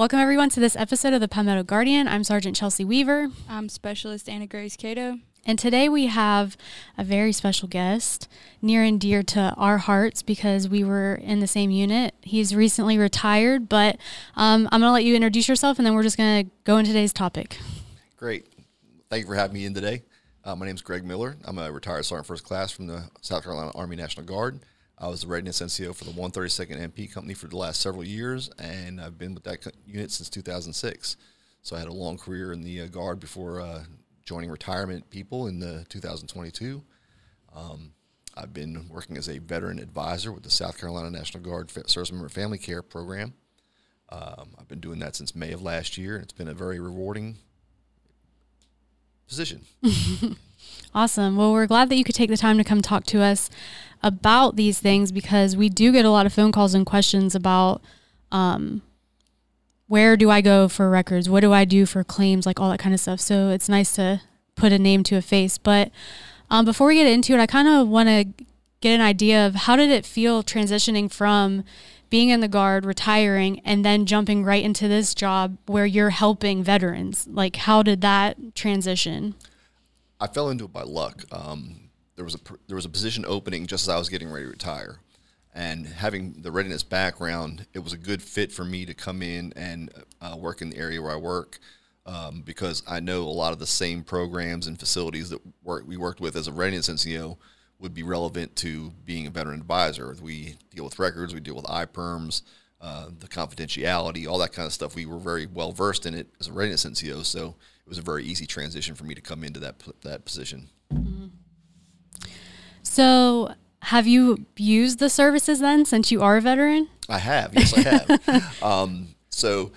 Welcome, everyone, to this episode of the Palmetto Guardian. I'm Sergeant Chelsea Weaver. I'm Specialist Ana-Grace Catoe. And today we have a very special guest, near and dear to our hearts because we were in the same unit. He's recently retired, but um, I'm going to let you introduce yourself and then we're just going to go into today's topic. Great. Thank you for having me in today. Uh, my name is Greg Miller. I'm a retired Sergeant First Class from the South Carolina Army National Guard. I was the readiness NCO for the 132nd MP Company for the last several years, and I've been with that unit since 2006. So I had a long career in the uh, Guard before uh, joining retirement people in the 2022. Um, I've been working as a veteran advisor with the South Carolina National Guard Service Member Family Care Program. Um, I've been doing that since May of last year, and it's been a very rewarding position. awesome. Well, we're glad that you could take the time to come talk to us about these things because we do get a lot of phone calls and questions about um, where do I go for records? What do I do for claims? Like all that kind of stuff. So it's nice to put a name to a face. But um, before we get into it, I kind of want to get an idea of how did it feel transitioning from being in the guard, retiring, and then jumping right into this job where you're helping veterans? Like, how did that transition? I fell into it by luck. Um, there was a there was a position opening just as I was getting ready to retire, and having the readiness background, it was a good fit for me to come in and uh, work in the area where I work. Um, because I know a lot of the same programs and facilities that work, we worked with as a readiness NCO would be relevant to being a veteran advisor. We deal with records, we deal with IPERMs, uh, the confidentiality, all that kind of stuff. We were very well versed in it as a readiness NCO, so it was a very easy transition for me to come into that that position. Mm-hmm. So, have you used the services then since you are a veteran? I have. Yes, I have. um, so,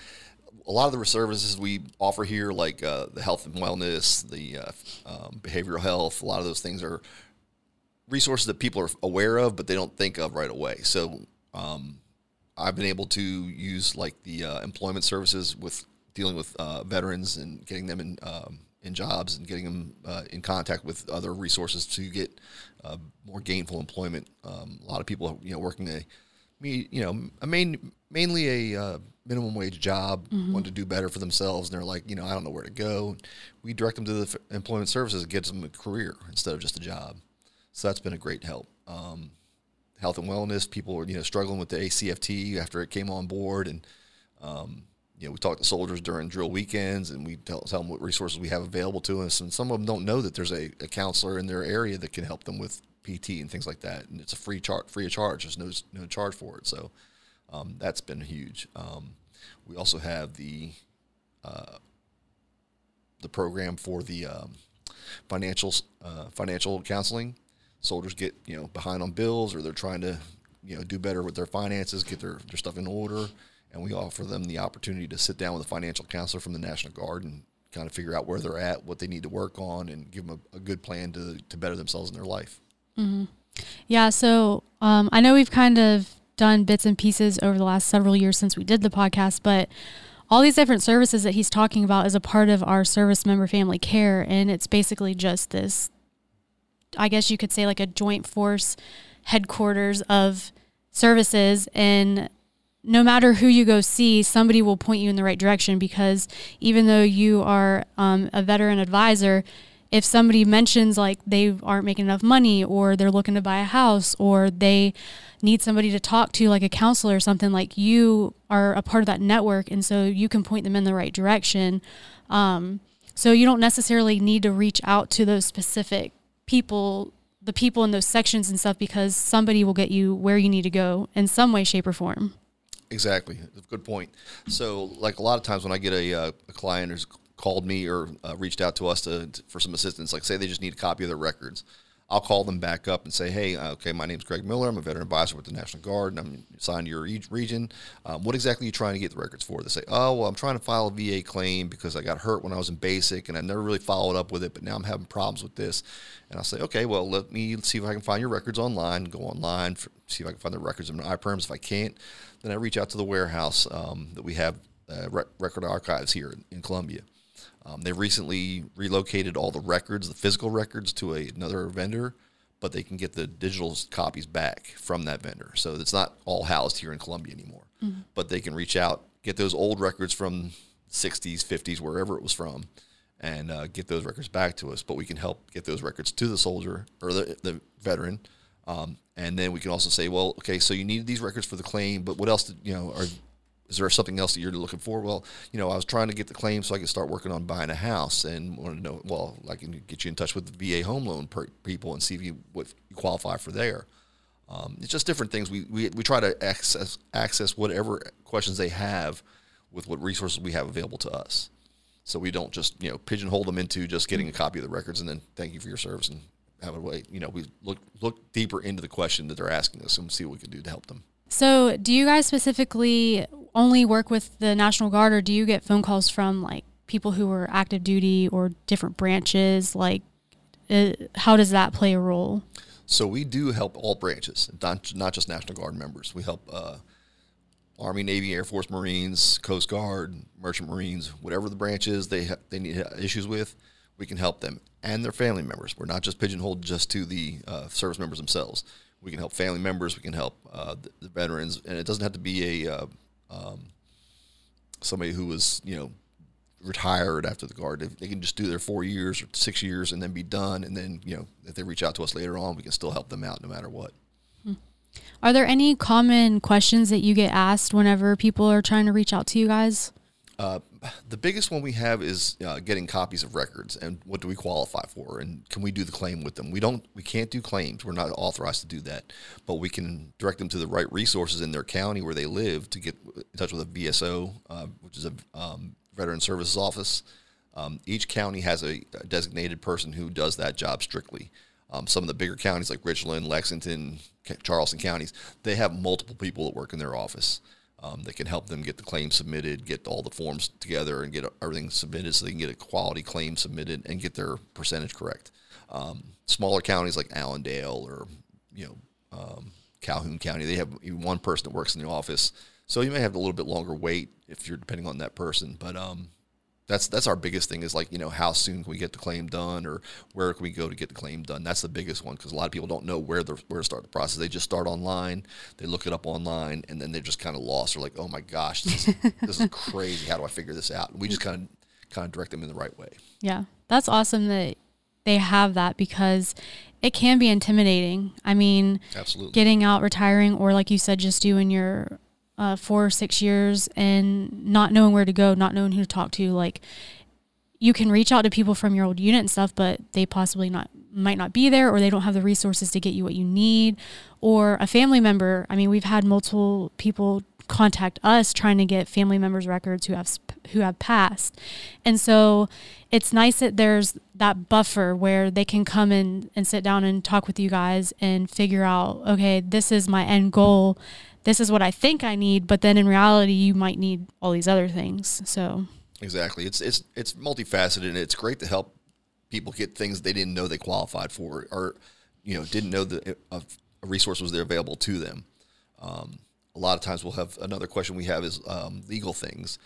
a lot of the services we offer here, like uh, the health and wellness, the uh, um, behavioral health, a lot of those things are resources that people are aware of, but they don't think of right away. So, um, I've been able to use like the uh, employment services with dealing with uh, veterans and getting them in um, in jobs and getting them uh, in contact with other resources to get uh, more gainful employment. Um, a lot of people, you know, working a, me, you know, a main, mainly a uh, minimum wage job, mm-hmm. want to do better for themselves, and they're like, you know, I don't know where to go. We direct them to the f- employment services, it gives them a career instead of just a job. So that's been a great help. Um, health and wellness, people are you know struggling with the ACFT after it came on board, and um, you know, we talk to soldiers during drill weekends and we tell, tell them what resources we have available to us. And some of them don't know that there's a, a counselor in their area that can help them with PT and things like that. And it's a free char- free of charge. There's no, no charge for it. So um, that's been huge. Um, we also have the, uh, the program for the um, financial, uh, financial counseling. Soldiers get, you know, behind on bills or they're trying to, you know, do better with their finances, get their, their stuff in order and we offer them the opportunity to sit down with a financial counselor from the National Guard and kind of figure out where they're at, what they need to work on, and give them a, a good plan to, to better themselves in their life. Mm-hmm. Yeah, so um, I know we've kind of done bits and pieces over the last several years since we did the podcast, but all these different services that he's talking about is a part of our service member family care, and it's basically just this, I guess you could say, like a joint force headquarters of services. And no matter who you go see, somebody will point you in the right direction because even though you are um, a veteran advisor, if somebody mentions like they aren't making enough money or they're looking to buy a house or they need somebody to talk to like a counselor or something like you are a part of that network and so you can point them in the right direction. Um, so you don't necessarily need to reach out to those specific people the people in those sections and stuff because somebody will get you where you need to go in some way shape or form Exactly. Good point. So, like a lot of times when I get a, uh, a client who's called me or uh, reached out to us to, to, for some assistance, like say they just need a copy of their records, I'll call them back up and say, hey, uh, okay, my name's Greg Miller. I'm a veteran advisor with the National Guard, and I'm assigned to your region. Um, what exactly are you trying to get the records for? They say, oh, well, I'm trying to file a VA claim because I got hurt when I was in basic, and I never really followed up with it, but now I'm having problems with this. And I'll say, okay, well, let me see if I can find your records online. Go online, for, see if I can find the records in IPERMs. If I can't, then I reach out to the warehouse um, that we have uh, record archives here in, in Columbia. Um, they recently relocated all the records, the physical records, to a, another vendor but they can get the digital copies back from that vendor. So it's not all housed here in Columbia anymore. Mm-hmm. But they can reach out get those old records from 60s, 50s, wherever it was from, and uh, get those records back to us. But we can help get those records to the soldier or the, the veteran. Um, and then we can also say, well, okay, so you needed these records for the claim, but what else, did, you know, are, is there something else that you're looking for? Well, you know, I was trying to get the claim so I could start working on buying a house and want to know, well, I can get you in touch with the VA home loan per, people and see if you, what you qualify for there. Um, it's just different things. We, we, we try to access access whatever questions they have with what resources we have available to us. So we don't just you know pigeonhole them into just getting a copy of the records and then thank you for your service and have a way. You know, we look look deeper into the question that they're asking us and see what we can do to help them. So, do you guys specifically only work with the National Guard, or do you get phone calls from like people who are active duty or different branches? Like, uh, how does that play a role? So we do help all branches, not not just National Guard members. We help uh, Army, Navy, Air Force, Marines, Coast Guard, Merchant Marines, whatever the branch is they ha- they need issues with, we can help them and their family members. We're not just pigeonholed just to the uh, service members themselves. We can help family members. We can help uh, the, the, veterans, and it doesn't have to be a uh, um, somebody who was you know retired after the guard. They, they, can just do their four years or six years and then be done. And then, you know, if they reach out to us later on, we can still help them out no matter what. Hmm. Are there any common questions that you get asked whenever people are trying to reach out to you guys? Uh, the biggest one we have is uh, getting copies of records and what do we qualify for and can we do the claim with them we don't we can't do claims we're not authorized to do that but we can direct them to the right resources in their county where they live to get in touch with a vso uh, which is a um, Veteran Services Office. Um, each county has a, a, designated person who does that job strictly. Um, some of the bigger counties like Richland, Lexington, Charleston counties, they have multiple people that work in their office um, that can help them get the claim submitted, get all the forms together, and get everything submitted so they can get a quality claim submitted and get their percentage correct. Um, smaller counties like Allendale or you know um, Calhoun County, they have one person that works in the office so you may have a little bit longer wait if you're depending on that person. But um, that's that's our biggest thing is like you know how soon can we get the claim done or where can we go to get the claim done. That's the biggest one because a lot of people don't know where the where to start the process. They just start online, they look it up online, and then they're just kind of lost. They're like, oh my gosh, this is, this is crazy. How do I figure this out? And we just kind of kind of direct them in the right way. Yeah, that's awesome that they have that because it can be intimidating. I mean, absolutely getting out, retiring, or like you said, just doing your uh, four or six years and not knowing where to go, not knowing who to talk to, like you can reach out to people from your old unit and stuff, but they possibly not might not be there or they don't have the resources to get you what you need or a family member. I mean, we've had multiple people contact us trying to get family members records who have who have passed. And so it's nice that there's that buffer where they can come in and sit down and talk with you guys and figure out, okay, this is my end goal this is what I think I need, but then in reality, you might need all these other things. So exactly, it's it's it's multifaceted, and it's great to help people get things they didn't know they qualified for, or you know didn't know that a, resource was there available to them. Um, a lot of times we'll have another question we have is um, legal things.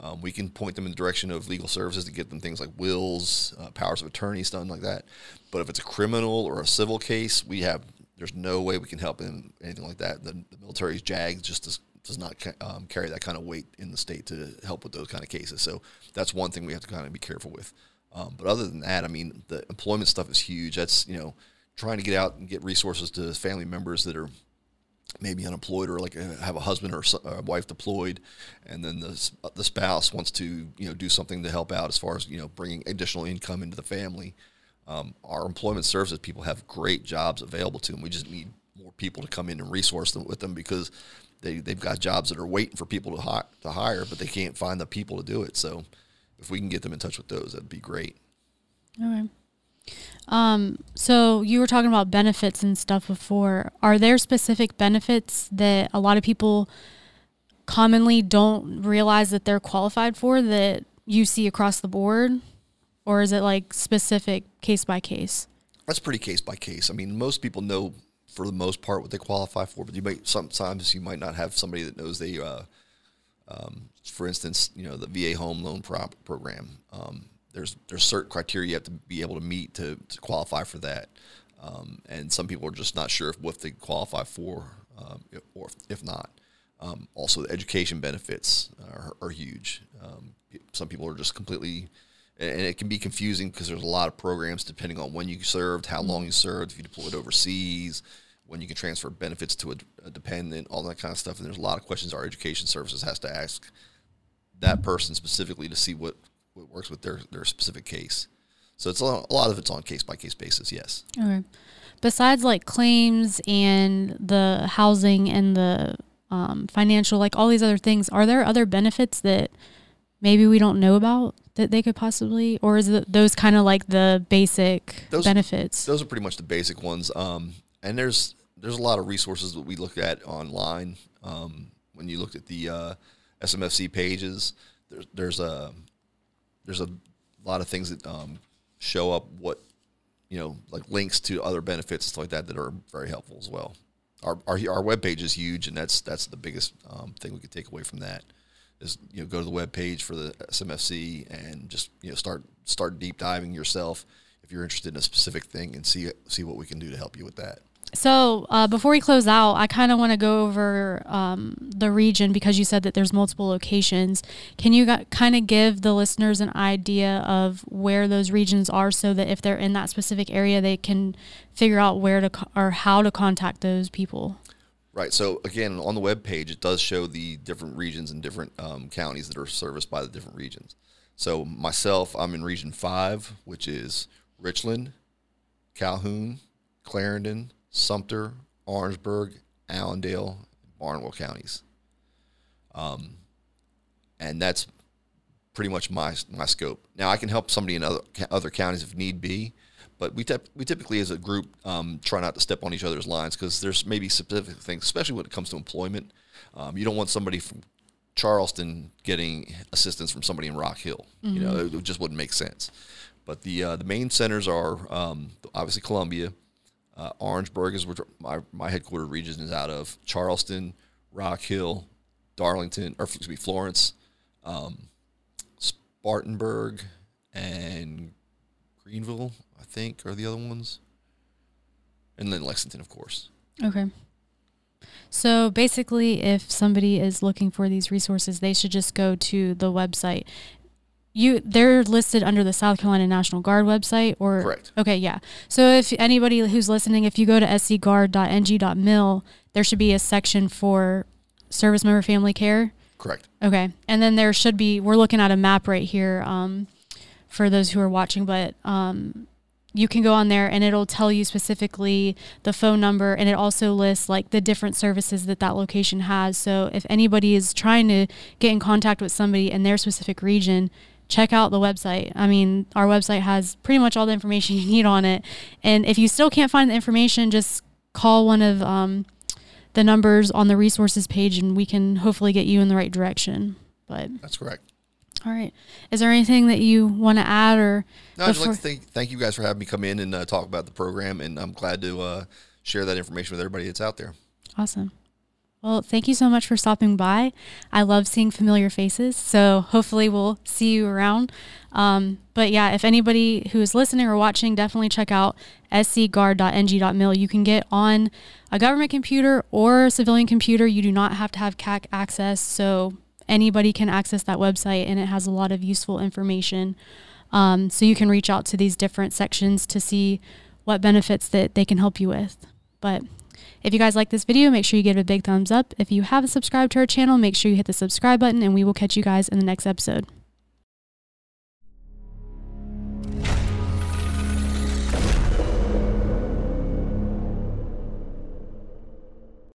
Um, we can point them in the direction of legal services to get them things like wills, uh, powers of attorney, stuff like that. But if it's a criminal or a civil case, we have there's no way we can help in anything like that. The, the military's JAG just does, does not um, carry that kind of weight in the state to help with those kind of cases. So that's one thing we have to kind of be careful with. Um, but other than that, I mean, the employment stuff is huge. That's you know trying to get out and get resources to family members that are maybe unemployed or like uh, have a husband or a wife deployed, and then the the spouse wants to you know do something to help out as far as you know bringing additional income into the family. Um, our employment services people have great jobs available to them. We just need more people to come in and resource them with them because they, they've got jobs that are waiting for people to, hi- to hire, but they can't find the people to do it. So if we can get them in touch with those, that'd be great. Okay. Um, so you were talking about benefits and stuff before. Are there specific benefits that a lot of people commonly don't realize that they're qualified for that you see across the board? Or is it like specific case by case? That's pretty case by case. I mean, most people know for the most part what they qualify for, but you might sometimes you might not have somebody that knows they. Uh, um, for instance, you know the VA home loan pro- program. Um, there's there's certain criteria you have to be able to meet to, to qualify for that, um, and some people are just not sure if what they qualify for um, or if not. Um, also, the education benefits are, are huge. Um, some people are just completely, and it can be confusing because there's a lot of programs depending on when you served, how long you served, if you deployed overseas, when you can transfer benefits to a, a dependent, all that kind of stuff. And there's a lot of questions our education services has to ask that person specifically to see what, what works with their, their specific case. So it's a lot, a lot of it's on case by case basis. Yes. Okay. Besides like claims and the housing and the um, financial, like all these other things, are there other benefits that maybe we don't know about that they could possibly, or is it those kind of like the basic Those- benefits? Those are pretty much the basic ones. Um, and there's there's a lot of resources that we look at online. Um, when you look at the uh, SMFC pages, there's there's a there's a lot of things that um, show up what you know like links to other benefits and stuff like that that are very helpful as well. Our our our webpage is huge, and that's that's the biggest um, thing we could take away from that. Is you know go to the web page for the SMFC and just you know start start deep diving yourself if you're interested in a specific thing and see see what we can do to help you with that. So uh, before we close out, I kind of want to go over um, the region because you said that there's multiple locations. Can you kind of give the listeners an idea of where those regions are, so that if they're in that specific area, they can figure out where to co- or how to contact those people? Right. So again, on the web page, it does show the different regions and different um, counties that are serviced by the different regions. So myself, I'm in Region Five, which is Richland, Calhoun, Clarendon, Sumter, Orangeburg, Allendale, Barnwell counties. Um, and that's pretty much my my scope. Now I can help somebody in other other counties if need be, but we tep- we typically as a group um, try not to step on each other's lines because there's maybe specific things, especially when it comes to employment. Um, you don't want somebody from Charleston getting assistance from somebody in Rock Hill. You know, it, it just wouldn't make sense. But the uh, the main centers are um, obviously Columbia, uh, Orangeburg is where my my headquarters region is out of. Charleston, Rock Hill, Darlington, or excuse me, Florence, um, Spartanburg, and Greenville. I think are the other ones, and then Lexington, of course. Okay. So basically, if somebody is looking for these resources, they should just go to the website. You they're listed under the South Carolina National Guard website or Correct. Okay, yeah. So if anybody who's listening, if you go to scguard.ng.mil, there should be a section for service member family care. Correct. Okay. And then there should be, we're looking at a map right here um, for those who are watching, but um, you can go on there and it'll tell you specifically the phone number and it also lists like the different services that that location has. So if anybody is trying to get in contact with somebody in their specific region, check out the website. I mean, our website has pretty much all the information you need on it. And if you still can't find the information, just call one of um, the numbers on the resources page and we can hopefully get you in the right direction. But That's correct. All right. Is there anything that you want to add or No, I'd just like to thank thank you guys for having me come in and uh, talk about the program, and I'm glad to uh, share that information with everybody that's out there. Awesome. Well, thank you so much for stopping by. I love seeing familiar faces, so hopefully we'll see you around. Um, but yeah, if anybody who is listening or watching, definitely check out scguard.ng.mil. You can get on a government computer or a civilian computer. You do not have to have CAC access, so anybody can access that website, and it has a lot of useful information. Um, so you can reach out to these different sections to see what benefits that they can help you with. But if you guys like this video, make sure you give it a big thumbs up. If you haven't subscribed to our channel, make sure you hit the subscribe button and we will catch you guys in the next episode.